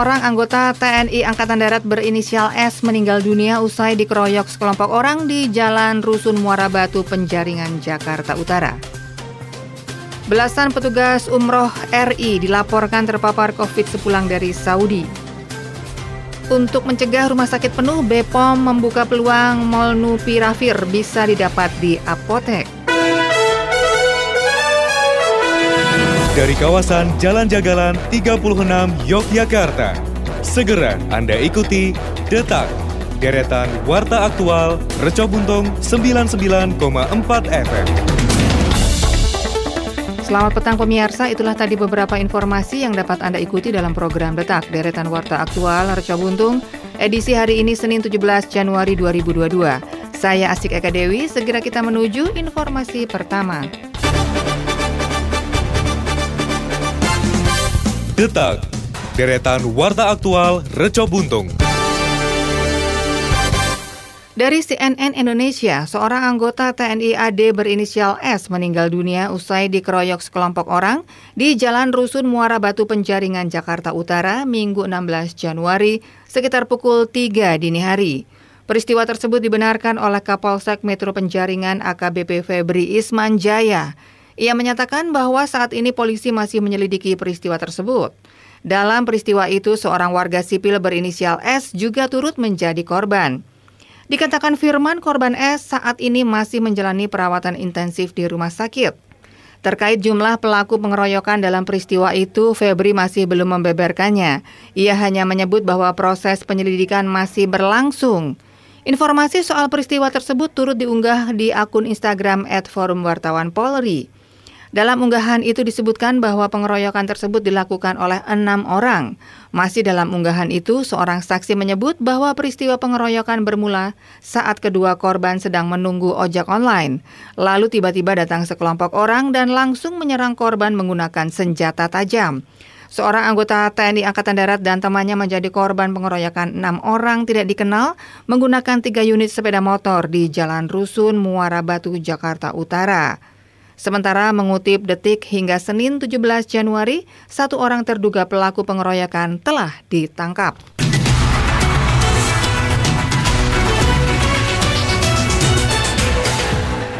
Seorang anggota TNI Angkatan Darat berinisial S meninggal dunia usai dikeroyok sekelompok orang di Jalan Rusun Muara Batu, Penjaringan, Jakarta Utara. Belasan petugas umroh RI dilaporkan terpapar COVID sepulang dari Saudi. Untuk mencegah rumah sakit penuh, BPOM membuka peluang molnupiravir bisa didapat di apotek. Dari kawasan Jalan Jagalan 36 Yogyakarta, segera Anda ikuti Detak, deretan Warta Aktual Reco Buntung 99,4 FM. Selamat petang pemirsa, itulah tadi beberapa informasi yang dapat Anda ikuti dalam program Detak Deretan Warta Aktual Reca Buntung edisi hari ini Senin 17 Januari 2022. Saya Asik Eka Dewi, segera kita menuju informasi pertama. Detak, deretan Warta Aktual Reco Buntung. Dari CNN Indonesia, seorang anggota TNI AD berinisial S meninggal dunia usai dikeroyok sekelompok orang di Jalan Rusun Muara Batu Penjaringan, Jakarta Utara, Minggu 16 Januari, sekitar pukul 3 dini hari. Peristiwa tersebut dibenarkan oleh Kapolsek Metro Penjaringan AKBP Febri Isman Jaya. Ia menyatakan bahwa saat ini polisi masih menyelidiki peristiwa tersebut. Dalam peristiwa itu, seorang warga sipil berinisial S juga turut menjadi korban. Dikatakan Firman, korban S saat ini masih menjalani perawatan intensif di rumah sakit. Terkait jumlah pelaku pengeroyokan dalam peristiwa itu, Febri masih belum membeberkannya. Ia hanya menyebut bahwa proses penyelidikan masih berlangsung. Informasi soal peristiwa tersebut turut diunggah di akun Instagram @forumwartawanpolri. Dalam unggahan itu disebutkan bahwa pengeroyokan tersebut dilakukan oleh enam orang. Masih dalam unggahan itu, seorang saksi menyebut bahwa peristiwa pengeroyokan bermula saat kedua korban sedang menunggu ojek online. Lalu tiba-tiba datang sekelompok orang dan langsung menyerang korban menggunakan senjata tajam. Seorang anggota TNI Angkatan Darat dan temannya menjadi korban pengeroyokan enam orang tidak dikenal menggunakan tiga unit sepeda motor di Jalan Rusun, Muara Batu, Jakarta Utara. Sementara mengutip detik hingga Senin 17 Januari, satu orang terduga pelaku pengeroyokan telah ditangkap.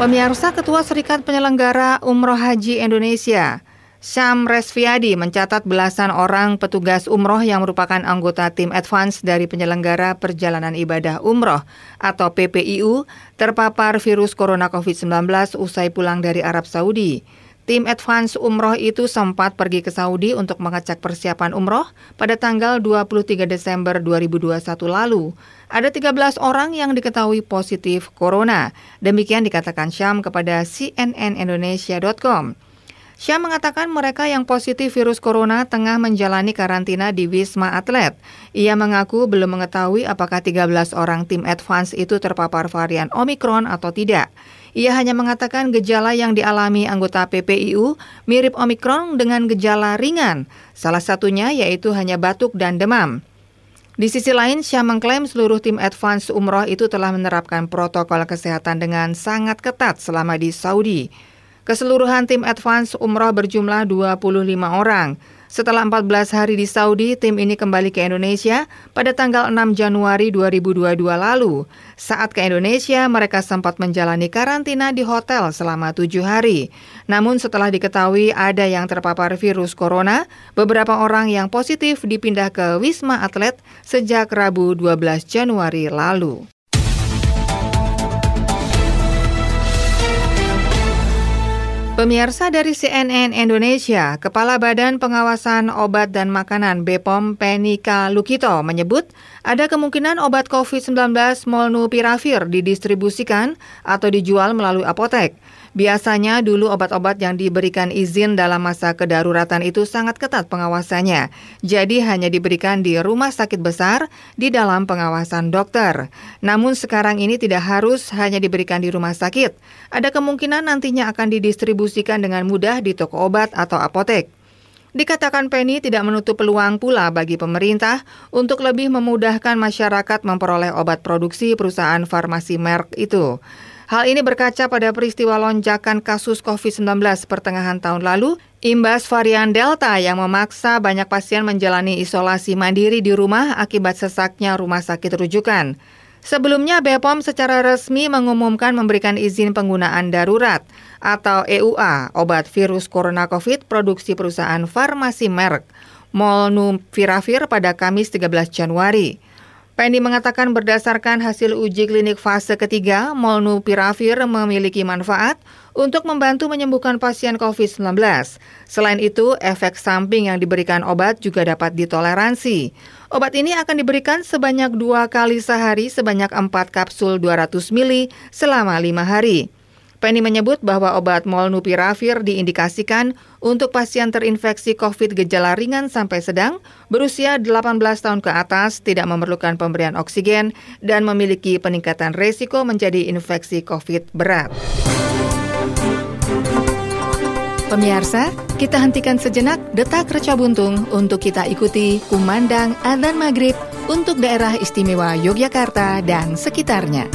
Pemirsa Ketua Serikat Penyelenggara Umroh Haji Indonesia, Syam Resviadi mencatat belasan orang petugas umroh yang merupakan anggota tim advance dari penyelenggara perjalanan ibadah umroh atau PPIU terpapar virus corona COVID-19 usai pulang dari Arab Saudi. Tim advance umroh itu sempat pergi ke Saudi untuk mengecek persiapan umroh pada tanggal 23 Desember 2021 lalu. Ada 13 orang yang diketahui positif corona. Demikian dikatakan Syam kepada cnnindonesia.com. Syam mengatakan mereka yang positif virus corona tengah menjalani karantina di Wisma Atlet. Ia mengaku belum mengetahui apakah 13 orang tim advance itu terpapar varian Omicron atau tidak. Ia hanya mengatakan gejala yang dialami anggota PPIU mirip Omicron dengan gejala ringan. Salah satunya yaitu hanya batuk dan demam. Di sisi lain, Syam mengklaim seluruh tim advance umroh itu telah menerapkan protokol kesehatan dengan sangat ketat selama di Saudi. Keseluruhan tim advance umroh berjumlah 25 orang. Setelah 14 hari di Saudi, tim ini kembali ke Indonesia pada tanggal 6 Januari 2022 lalu. Saat ke Indonesia, mereka sempat menjalani karantina di hotel selama tujuh hari. Namun setelah diketahui ada yang terpapar virus corona, beberapa orang yang positif dipindah ke Wisma Atlet sejak Rabu 12 Januari lalu. Pemirsa dari CNN Indonesia, Kepala Badan Pengawasan Obat dan Makanan BPOM Penika Lukito menyebut ada kemungkinan obat COVID-19 molnupiravir didistribusikan atau dijual melalui apotek. Biasanya dulu obat-obat yang diberikan izin dalam masa kedaruratan itu sangat ketat pengawasannya. Jadi hanya diberikan di rumah sakit besar di dalam pengawasan dokter. Namun sekarang ini tidak harus hanya diberikan di rumah sakit. Ada kemungkinan nantinya akan didistribusikan dengan mudah di toko obat atau apotek. Dikatakan Penny tidak menutup peluang pula bagi pemerintah untuk lebih memudahkan masyarakat memperoleh obat produksi perusahaan farmasi Merck itu. Hal ini berkaca pada peristiwa lonjakan kasus COVID-19 pertengahan tahun lalu Imbas varian Delta yang memaksa banyak pasien menjalani isolasi mandiri di rumah akibat sesaknya rumah sakit rujukan. Sebelumnya BPOM secara resmi mengumumkan memberikan izin penggunaan darurat atau EUA obat virus corona COVID produksi perusahaan farmasi Merck Molnupiravir pada Kamis 13 Januari. Pendi mengatakan berdasarkan hasil uji klinik fase ketiga, molnupiravir memiliki manfaat untuk membantu menyembuhkan pasien COVID-19. Selain itu, efek samping yang diberikan obat juga dapat ditoleransi. Obat ini akan diberikan sebanyak dua kali sehari sebanyak 4 kapsul 200 mili selama lima hari. Penny menyebut bahwa obat molnupiravir diindikasikan untuk pasien terinfeksi COVID gejala ringan sampai sedang, berusia 18 tahun ke atas, tidak memerlukan pemberian oksigen, dan memiliki peningkatan resiko menjadi infeksi COVID berat. Pemirsa, kita hentikan sejenak detak reca buntung untuk kita ikuti kumandang adzan maghrib untuk daerah istimewa Yogyakarta dan sekitarnya.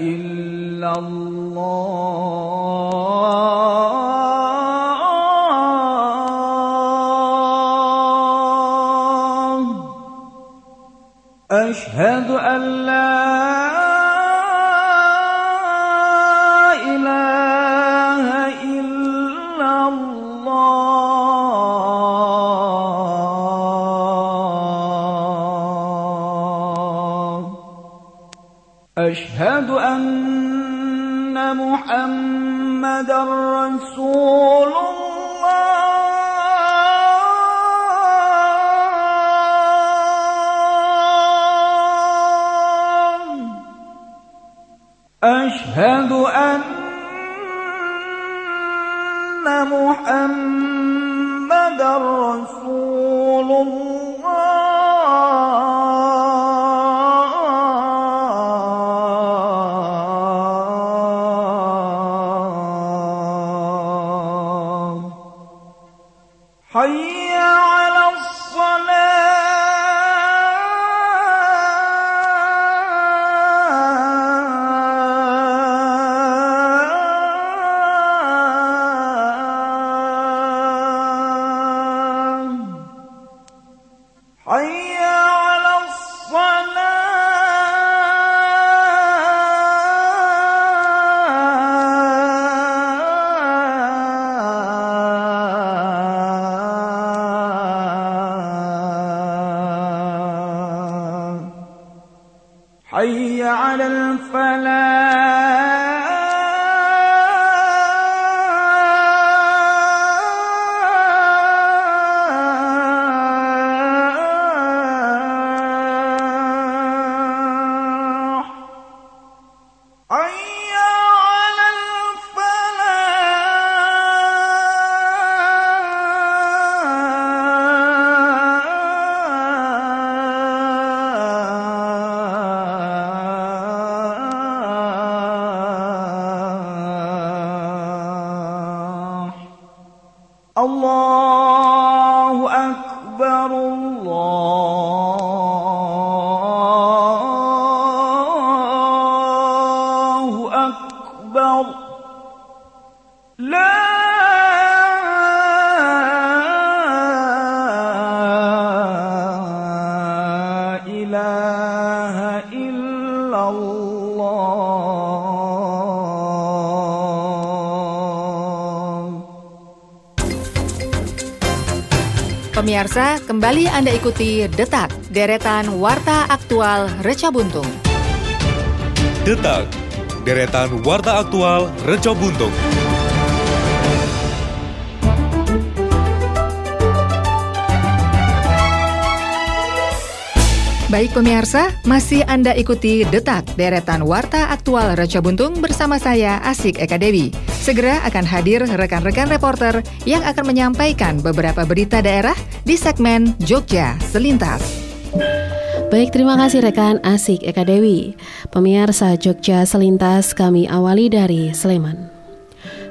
إلا الله. Aí Pemirsa, kembali Anda ikuti Detak, deretan Warta Aktual Reca Buntung. Detak, deretan Warta Aktual Reco Buntung. Baik pemirsa, masih Anda ikuti Detak, deretan Warta Aktual Reca Buntung bersama saya Asik Eka Dewi. Segera akan hadir rekan-rekan reporter yang akan menyampaikan beberapa berita daerah di segmen Jogja Selintas. Baik, terima kasih rekan Asik Eka Dewi. Pemirsa Jogja Selintas kami awali dari Sleman.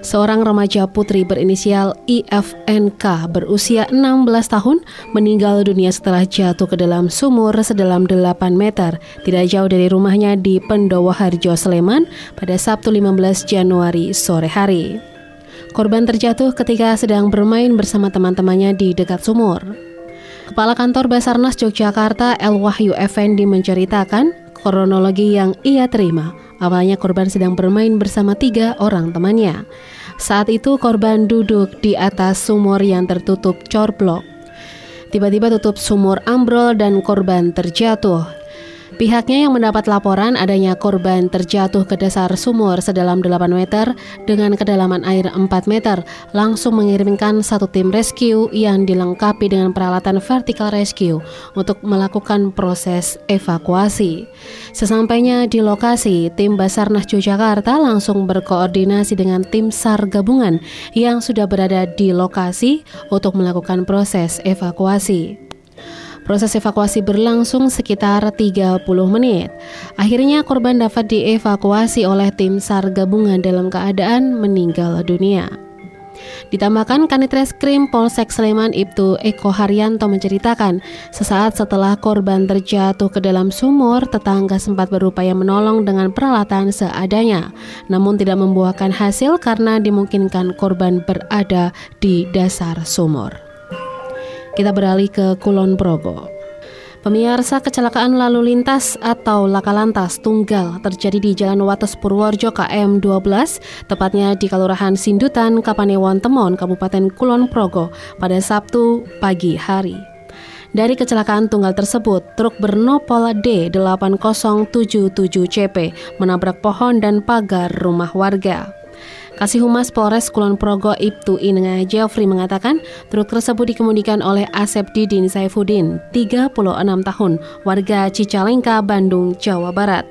Seorang remaja putri berinisial IFNK berusia 16 tahun meninggal dunia setelah jatuh ke dalam sumur sedalam 8 meter tidak jauh dari rumahnya di Pendowo Harjo, Sleman pada Sabtu 15 Januari sore hari. Korban terjatuh ketika sedang bermain bersama teman-temannya di dekat sumur. Kepala Kantor Basarnas Yogyakarta El Wahyu Effendi menceritakan kronologi yang ia terima. Awalnya korban sedang bermain bersama tiga orang temannya. Saat itu korban duduk di atas sumur yang tertutup corblok. Tiba-tiba tutup sumur ambrol dan korban terjatuh. Pihaknya yang mendapat laporan adanya korban terjatuh ke dasar sumur sedalam 8 meter dengan kedalaman air 4 meter langsung mengirimkan satu tim rescue yang dilengkapi dengan peralatan vertical rescue untuk melakukan proses evakuasi. Sesampainya di lokasi, tim Basarnas Yogyakarta langsung berkoordinasi dengan tim SAR gabungan yang sudah berada di lokasi untuk melakukan proses evakuasi. Proses evakuasi berlangsung sekitar 30 menit. Akhirnya korban dapat dievakuasi oleh tim SAR gabungan dalam keadaan meninggal dunia. Ditambahkan Kanit Reskrim Polsek Sleman Ibtu Eko Haryanto menceritakan, sesaat setelah korban terjatuh ke dalam sumur, tetangga sempat berupaya menolong dengan peralatan seadanya, namun tidak membuahkan hasil karena dimungkinkan korban berada di dasar sumur. Kita beralih ke Kulon Progo. Pemirsa kecelakaan lalu lintas atau laka lantas tunggal terjadi di Jalan Wates Purworejo KM 12, tepatnya di Kelurahan Sindutan, Kapanewon Temon, Kabupaten Kulon Progo pada Sabtu pagi hari. Dari kecelakaan tunggal tersebut, truk bernopol D8077CP menabrak pohon dan pagar rumah warga. Kasih Humas Polres Kulon Progo Ibtu Inenga Jeffrey mengatakan truk tersebut dikemudikan oleh Asep Didin Saifuddin, 36 tahun, warga Cicalengka, Bandung, Jawa Barat.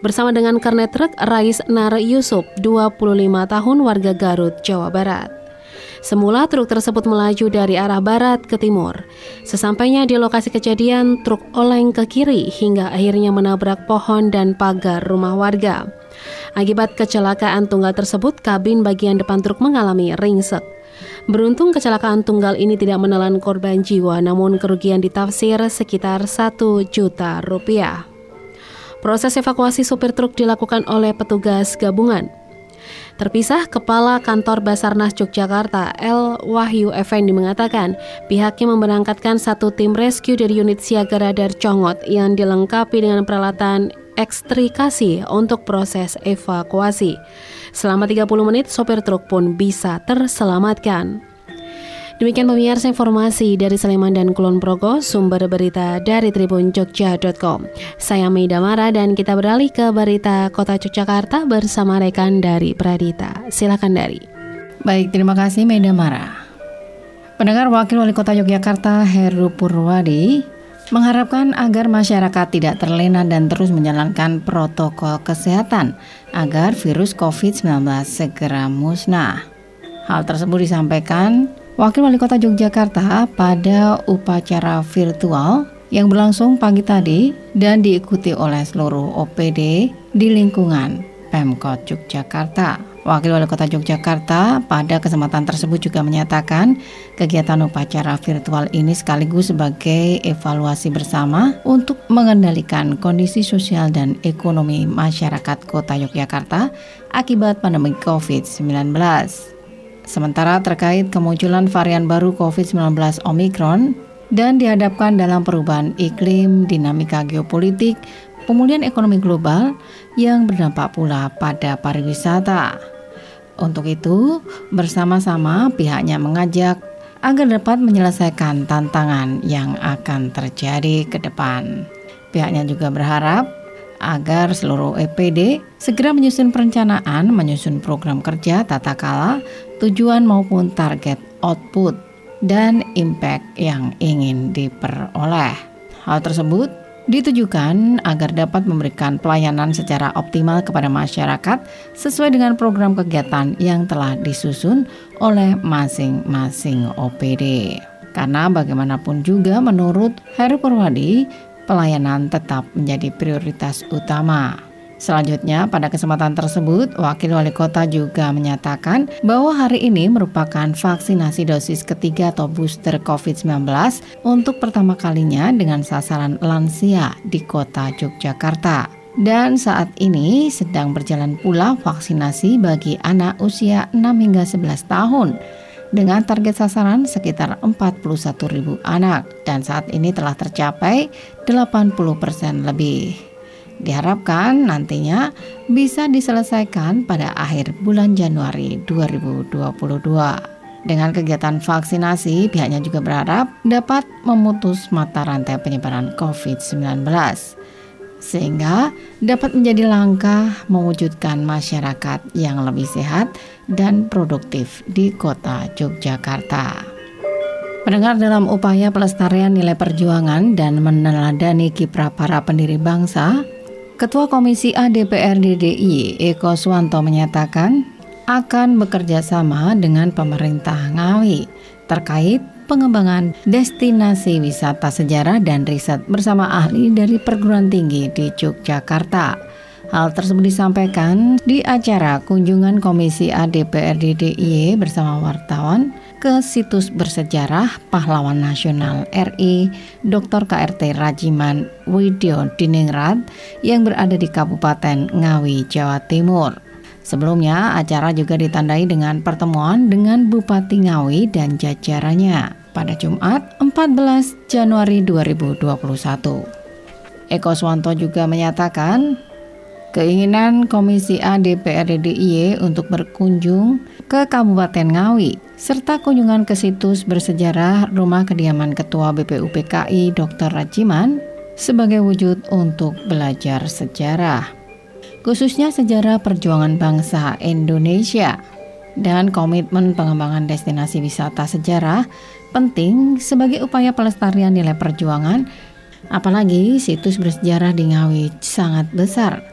Bersama dengan kernet truk Rais Nar Yusuf, 25 tahun, warga Garut, Jawa Barat. Semula truk tersebut melaju dari arah barat ke timur. Sesampainya di lokasi kejadian, truk oleng ke kiri hingga akhirnya menabrak pohon dan pagar rumah warga. Akibat kecelakaan tunggal tersebut, kabin bagian depan truk mengalami ringsek. Beruntung kecelakaan tunggal ini tidak menelan korban jiwa, namun kerugian ditafsir sekitar 1 juta rupiah. Proses evakuasi supir truk dilakukan oleh petugas gabungan. Terpisah, Kepala Kantor Basarnas Yogyakarta, L. Wahyu Effendi mengatakan pihaknya memberangkatkan satu tim rescue dari unit siaga radar Congot yang dilengkapi dengan peralatan ekstrikasi untuk proses evakuasi. Selama 30 menit, sopir truk pun bisa terselamatkan. Demikian pemirsa informasi dari Sleman dan Kulon Progo, sumber berita dari tribunjogja.com. Saya Meida Mara dan kita beralih ke berita Kota Yogyakarta bersama rekan dari Pradita. Silakan dari. Baik, terima kasih Meida Mara. Pendengar Wakil Wali Kota Yogyakarta Heru Purwadi mengharapkan agar masyarakat tidak terlena dan terus menjalankan protokol kesehatan agar virus COVID-19 segera musnah. Hal tersebut disampaikan Wakil Wali Kota Yogyakarta pada upacara virtual yang berlangsung pagi tadi dan diikuti oleh seluruh OPD di lingkungan Pemkot Yogyakarta. Wakil Wali Kota Yogyakarta pada kesempatan tersebut juga menyatakan kegiatan upacara virtual ini sekaligus sebagai evaluasi bersama untuk mengendalikan kondisi sosial dan ekonomi masyarakat Kota Yogyakarta akibat pandemi COVID-19. Sementara terkait kemunculan varian baru COVID-19 Omicron, dan dihadapkan dalam perubahan iklim, dinamika geopolitik, pemulihan ekonomi global yang berdampak pula pada pariwisata. Untuk itu, bersama-sama pihaknya mengajak agar dapat menyelesaikan tantangan yang akan terjadi ke depan. Pihaknya juga berharap agar seluruh EPD segera menyusun perencanaan, menyusun program kerja tata kala, tujuan maupun target output dan impact yang ingin diperoleh. Hal tersebut ditujukan agar dapat memberikan pelayanan secara optimal kepada masyarakat sesuai dengan program kegiatan yang telah disusun oleh masing-masing OPD. Karena bagaimanapun juga menurut Heru Purwadi, pelayanan tetap menjadi prioritas utama. Selanjutnya, pada kesempatan tersebut, Wakil Wali Kota juga menyatakan bahwa hari ini merupakan vaksinasi dosis ketiga atau booster COVID-19 untuk pertama kalinya dengan sasaran lansia di kota Yogyakarta. Dan saat ini sedang berjalan pula vaksinasi bagi anak usia 6 hingga 11 tahun dengan target sasaran sekitar 41 ribu anak dan saat ini telah tercapai 80% lebih. Diharapkan nantinya bisa diselesaikan pada akhir bulan Januari 2022. Dengan kegiatan vaksinasi, pihaknya juga berharap dapat memutus mata rantai penyebaran COVID-19 sehingga dapat menjadi langkah mewujudkan masyarakat yang lebih sehat dan produktif di kota Yogyakarta. Pendengar dalam upaya pelestarian nilai perjuangan dan meneladani kiprah para pendiri bangsa, Ketua Komisi A DPR DDI Eko Swanto menyatakan akan bekerja sama dengan pemerintah Ngawi terkait pengembangan destinasi wisata sejarah dan riset bersama ahli dari perguruan tinggi di Yogyakarta. Hal tersebut disampaikan di acara kunjungan Komisi ADPRD DIY bersama wartawan ke situs bersejarah pahlawan nasional RI Dr. KRT Rajiman Widyo Diningrat yang berada di Kabupaten Ngawi, Jawa Timur. Sebelumnya, acara juga ditandai dengan pertemuan dengan Bupati Ngawi dan jajarannya pada Jumat 14 Januari 2021. Eko Swanto juga menyatakan keinginan Komisi A DPRD DIY untuk berkunjung ke Kabupaten Ngawi serta kunjungan ke situs bersejarah rumah kediaman Ketua BPUPKI Dr. Rajiman sebagai wujud untuk belajar sejarah khususnya sejarah perjuangan bangsa Indonesia dan komitmen pengembangan destinasi wisata sejarah penting sebagai upaya pelestarian nilai perjuangan, apalagi situs bersejarah di Ngawi sangat besar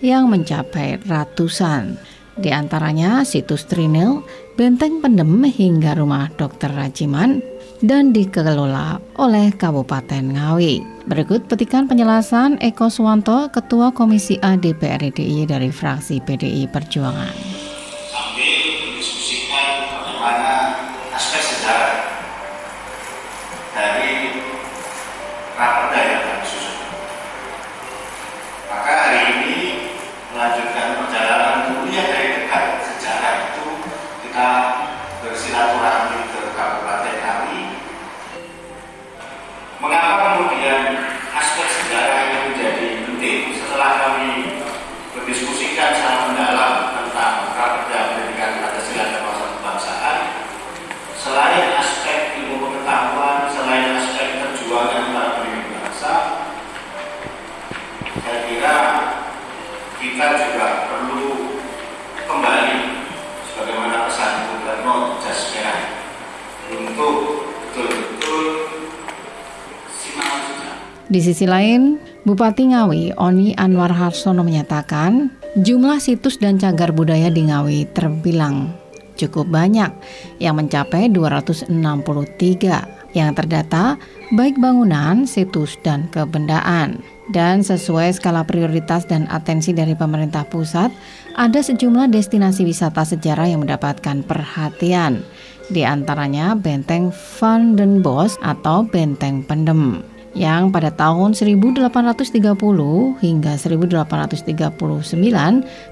yang mencapai ratusan. Di antaranya situs Trinil, Benteng Pendem hingga rumah Dr. Rajiman dan dikelola oleh Kabupaten Ngawi. Berikut petikan penjelasan Eko Swanto, Ketua Komisi A DPR RI dari fraksi PDI Perjuangan. Sisi lain, Bupati Ngawi Oni Anwar Harsono menyatakan jumlah situs dan cagar budaya di Ngawi terbilang cukup banyak yang mencapai 263 yang terdata baik bangunan, situs, dan kebendaan. Dan sesuai skala prioritas dan atensi dari pemerintah pusat, ada sejumlah destinasi wisata sejarah yang mendapatkan perhatian. Di antaranya Benteng Van den atau Benteng Pendem yang pada tahun 1830 hingga 1839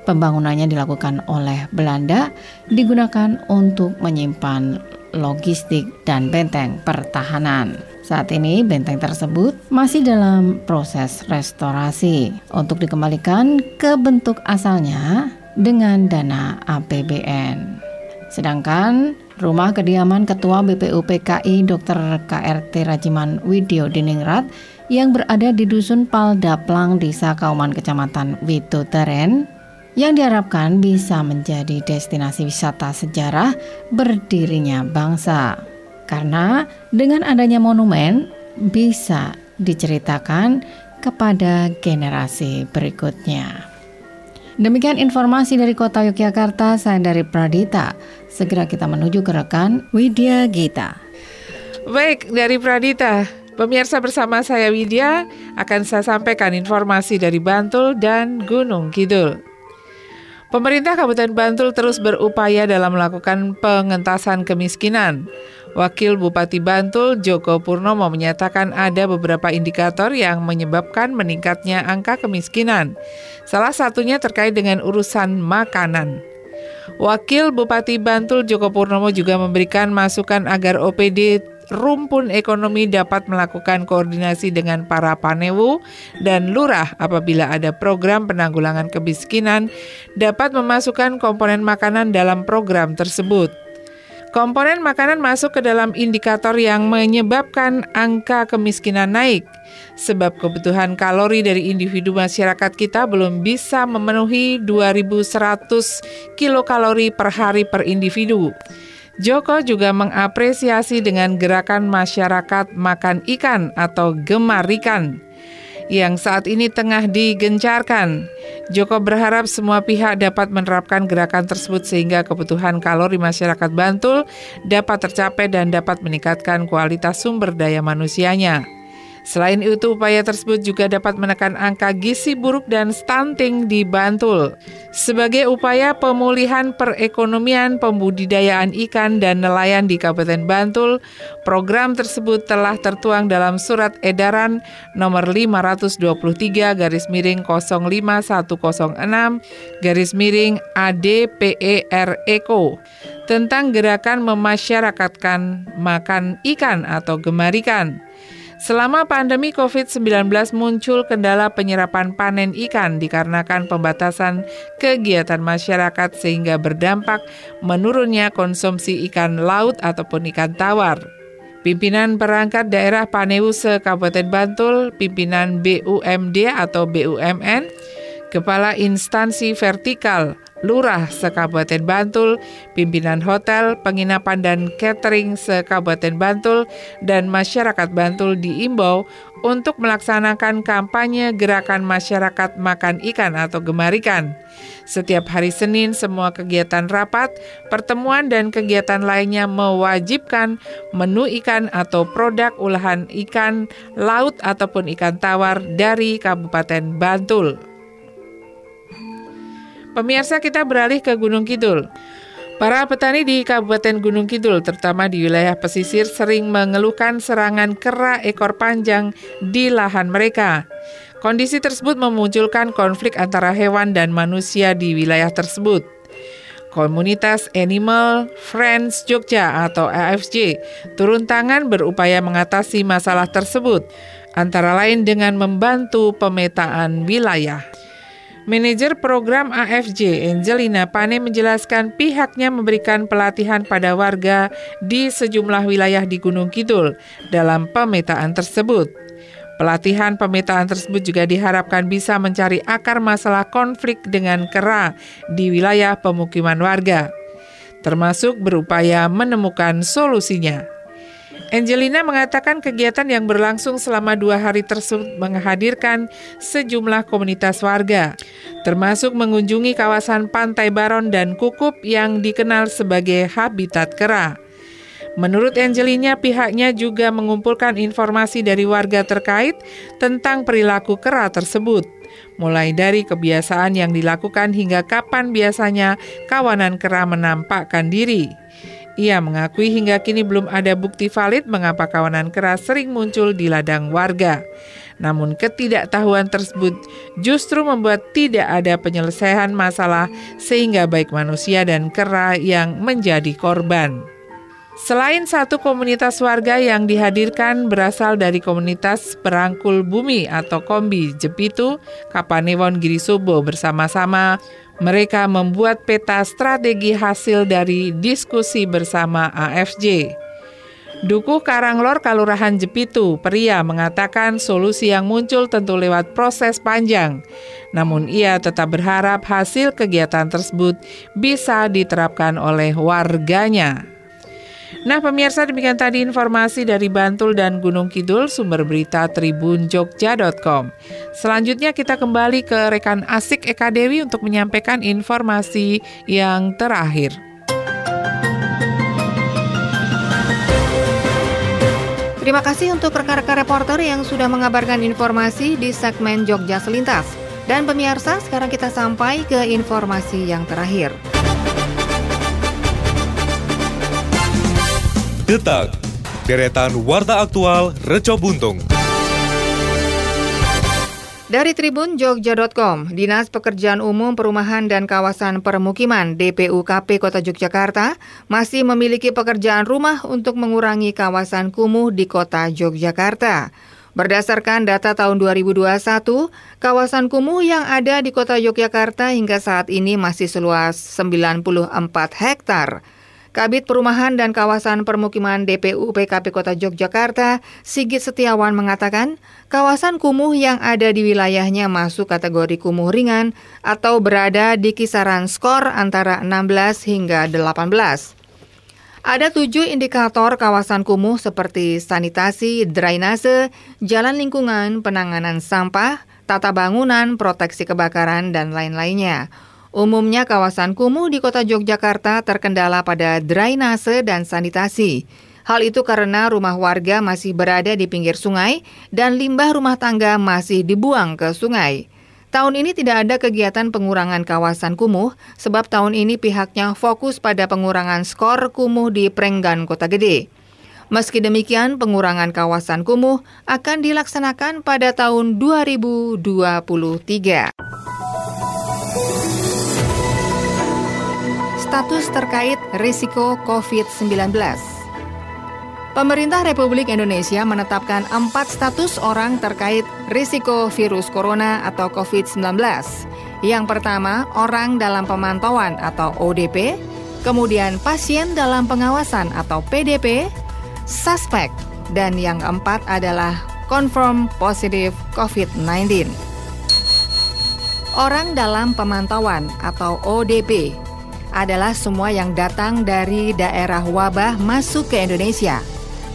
pembangunannya dilakukan oleh Belanda digunakan untuk menyimpan logistik dan benteng pertahanan. Saat ini benteng tersebut masih dalam proses restorasi untuk dikembalikan ke bentuk asalnya dengan dana APBN. Sedangkan rumah kediaman Ketua BPUPKI Dr. KRT Rajiman Widyo Diningrat yang berada di Dusun Paldaplang, Desa Kauman, Kecamatan Widodaren, yang diharapkan bisa menjadi destinasi wisata sejarah berdirinya bangsa. Karena dengan adanya monumen bisa diceritakan kepada generasi berikutnya. Demikian informasi dari Kota Yogyakarta, saya dari Pradita. Segera kita menuju ke rekan Widya Gita. Baik, dari Pradita, pemirsa bersama saya Widya akan saya sampaikan informasi dari Bantul dan Gunung Kidul. Pemerintah Kabupaten Bantul terus berupaya dalam melakukan pengentasan kemiskinan. Wakil Bupati Bantul Joko Purnomo menyatakan ada beberapa indikator yang menyebabkan meningkatnya angka kemiskinan. Salah satunya terkait dengan urusan makanan. Wakil Bupati Bantul Joko Purnomo juga memberikan masukan agar OPD rumpun ekonomi dapat melakukan koordinasi dengan para panewu dan lurah apabila ada program penanggulangan kemiskinan dapat memasukkan komponen makanan dalam program tersebut. Komponen makanan masuk ke dalam indikator yang menyebabkan angka kemiskinan naik, sebab kebutuhan kalori dari individu masyarakat kita belum bisa memenuhi 2100 kilokalori per hari per individu. Joko juga mengapresiasi dengan gerakan masyarakat makan ikan atau gemar ikan yang saat ini tengah digencarkan. Joko berharap semua pihak dapat menerapkan gerakan tersebut sehingga kebutuhan kalori masyarakat Bantul dapat tercapai dan dapat meningkatkan kualitas sumber daya manusianya. Selain itu, upaya tersebut juga dapat menekan angka gizi buruk dan stunting di Bantul. Sebagai upaya pemulihan perekonomian pembudidayaan ikan dan nelayan di Kabupaten Bantul, program tersebut telah tertuang dalam surat edaran nomor 523 garis miring 05106 garis miring ADPER Eko tentang gerakan memasyarakatkan makan ikan atau gemar ikan. Selama pandemi COVID-19 muncul kendala penyerapan panen ikan dikarenakan pembatasan kegiatan masyarakat sehingga berdampak menurunnya konsumsi ikan laut ataupun ikan tawar. Pimpinan perangkat daerah Panewuse Kabupaten Bantul, pimpinan BUMD atau BUMN, Kepala Instansi Vertikal, Lurah sekabupaten Bantul, pimpinan hotel, penginapan dan catering sekabupaten Bantul, dan masyarakat Bantul diimbau untuk melaksanakan kampanye gerakan masyarakat makan ikan atau gemar ikan. Setiap hari Senin, semua kegiatan rapat, pertemuan, dan kegiatan lainnya mewajibkan menu ikan atau produk olahan ikan laut ataupun ikan tawar dari Kabupaten Bantul. Pemirsa kita beralih ke Gunung Kidul. Para petani di Kabupaten Gunung Kidul, terutama di wilayah pesisir, sering mengeluhkan serangan kera ekor panjang di lahan mereka. Kondisi tersebut memunculkan konflik antara hewan dan manusia di wilayah tersebut. Komunitas Animal Friends Jogja atau AFJ turun tangan berupaya mengatasi masalah tersebut, antara lain dengan membantu pemetaan wilayah. Manajer program AFJ, Angelina Pane menjelaskan pihaknya memberikan pelatihan pada warga di sejumlah wilayah di Gunung Kidul dalam pemetaan tersebut. Pelatihan pemetaan tersebut juga diharapkan bisa mencari akar masalah konflik dengan kera di wilayah pemukiman warga, termasuk berupaya menemukan solusinya. Angelina mengatakan kegiatan yang berlangsung selama dua hari tersebut menghadirkan sejumlah komunitas warga, termasuk mengunjungi kawasan Pantai Baron dan Kukup yang dikenal sebagai habitat kera. Menurut Angelina, pihaknya juga mengumpulkan informasi dari warga terkait tentang perilaku kera tersebut, mulai dari kebiasaan yang dilakukan hingga kapan biasanya kawanan kera menampakkan diri. Ia mengakui hingga kini belum ada bukti valid mengapa kawanan keras sering muncul di ladang warga. Namun ketidaktahuan tersebut justru membuat tidak ada penyelesaian masalah sehingga baik manusia dan kera yang menjadi korban. Selain satu komunitas warga yang dihadirkan berasal dari komunitas Perangkul Bumi atau Kombi Jepitu, Kapanewon Girisobo bersama-sama mereka membuat peta strategi hasil dari diskusi bersama AFJ. Dukuh Karanglor Kalurahan Jepitu, pria mengatakan solusi yang muncul tentu lewat proses panjang. Namun ia tetap berharap hasil kegiatan tersebut bisa diterapkan oleh warganya. Nah pemirsa demikian tadi informasi dari Bantul dan Gunung Kidul sumber berita tribunjogja.com. Selanjutnya kita kembali ke rekan Asik Eka Dewi untuk menyampaikan informasi yang terakhir. Terima kasih untuk rekan-rekan reporter yang sudah mengabarkan informasi di segmen Jogja Selintas. Dan pemirsa, sekarang kita sampai ke informasi yang terakhir. Detak, deretan warta aktual Reco Buntung. Dari Tribun Jogja.com, Dinas Pekerjaan Umum Perumahan dan Kawasan Permukiman DPUKP Kota Yogyakarta masih memiliki pekerjaan rumah untuk mengurangi kawasan kumuh di Kota Yogyakarta. Berdasarkan data tahun 2021, kawasan kumuh yang ada di Kota Yogyakarta hingga saat ini masih seluas 94 hektar. Kabit Perumahan dan Kawasan Permukiman DPU PKP Kota Yogyakarta, Sigit Setiawan mengatakan, kawasan kumuh yang ada di wilayahnya masuk kategori kumuh ringan atau berada di kisaran skor antara 16 hingga 18. Ada tujuh indikator kawasan kumuh seperti sanitasi, drainase, jalan lingkungan, penanganan sampah, tata bangunan, proteksi kebakaran, dan lain-lainnya. Umumnya kawasan kumuh di kota Yogyakarta terkendala pada drainase dan sanitasi. Hal itu karena rumah warga masih berada di pinggir sungai dan limbah rumah tangga masih dibuang ke sungai. Tahun ini tidak ada kegiatan pengurangan kawasan kumuh, sebab tahun ini pihaknya fokus pada pengurangan skor kumuh di Prenggan Kota Gede. Meski demikian, pengurangan kawasan kumuh akan dilaksanakan pada tahun 2023. Status terkait risiko COVID-19 Pemerintah Republik Indonesia menetapkan empat status orang terkait risiko virus corona atau COVID-19. Yang pertama, orang dalam pemantauan atau ODP, kemudian pasien dalam pengawasan atau PDP, suspek, dan yang keempat adalah confirm positif COVID-19. Orang dalam pemantauan atau ODP adalah semua yang datang dari daerah wabah masuk ke Indonesia,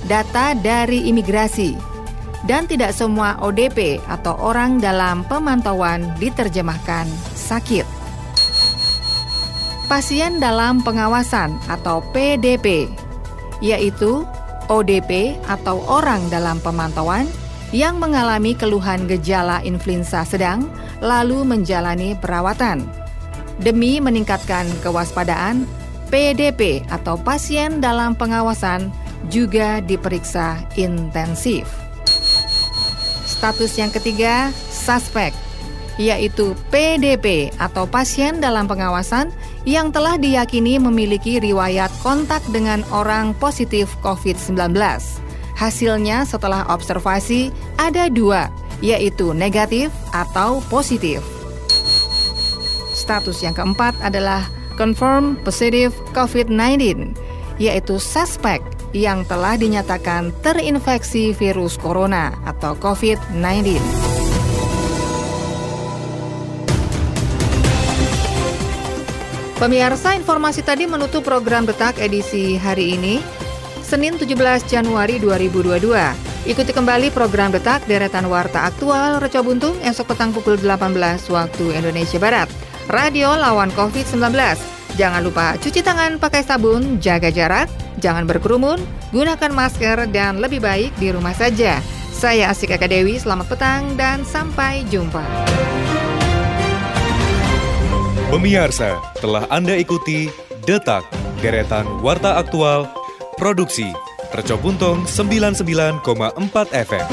data dari imigrasi, dan tidak semua ODP atau orang dalam pemantauan diterjemahkan sakit. Pasien dalam pengawasan atau PDP, yaitu ODP atau orang dalam pemantauan yang mengalami keluhan gejala influenza sedang lalu menjalani perawatan Demi meningkatkan kewaspadaan, PDP atau pasien dalam pengawasan juga diperiksa intensif. Status yang ketiga, suspek, yaitu PDP atau pasien dalam pengawasan yang telah diyakini memiliki riwayat kontak dengan orang positif COVID-19. Hasilnya setelah observasi ada dua, yaitu negatif atau positif. Status yang keempat adalah confirm positive COVID-19, yaitu suspek yang telah dinyatakan terinfeksi virus corona atau COVID-19. Pemirsa, informasi tadi menutup program Detak edisi hari ini, Senin 17 Januari 2022. Ikuti kembali program Detak Deretan Warta Aktual Reco Buntung esok petang pukul 18 waktu Indonesia Barat. Radio lawan COVID-19. Jangan lupa cuci tangan pakai sabun, jaga jarak, jangan berkerumun, gunakan masker, dan lebih baik di rumah saja. Saya Asik Eka Dewi, selamat petang dan sampai jumpa. Pemirsa, telah Anda ikuti Detak, Deretan Warta Aktual, Produksi, Reco Buntung 99,4 FM.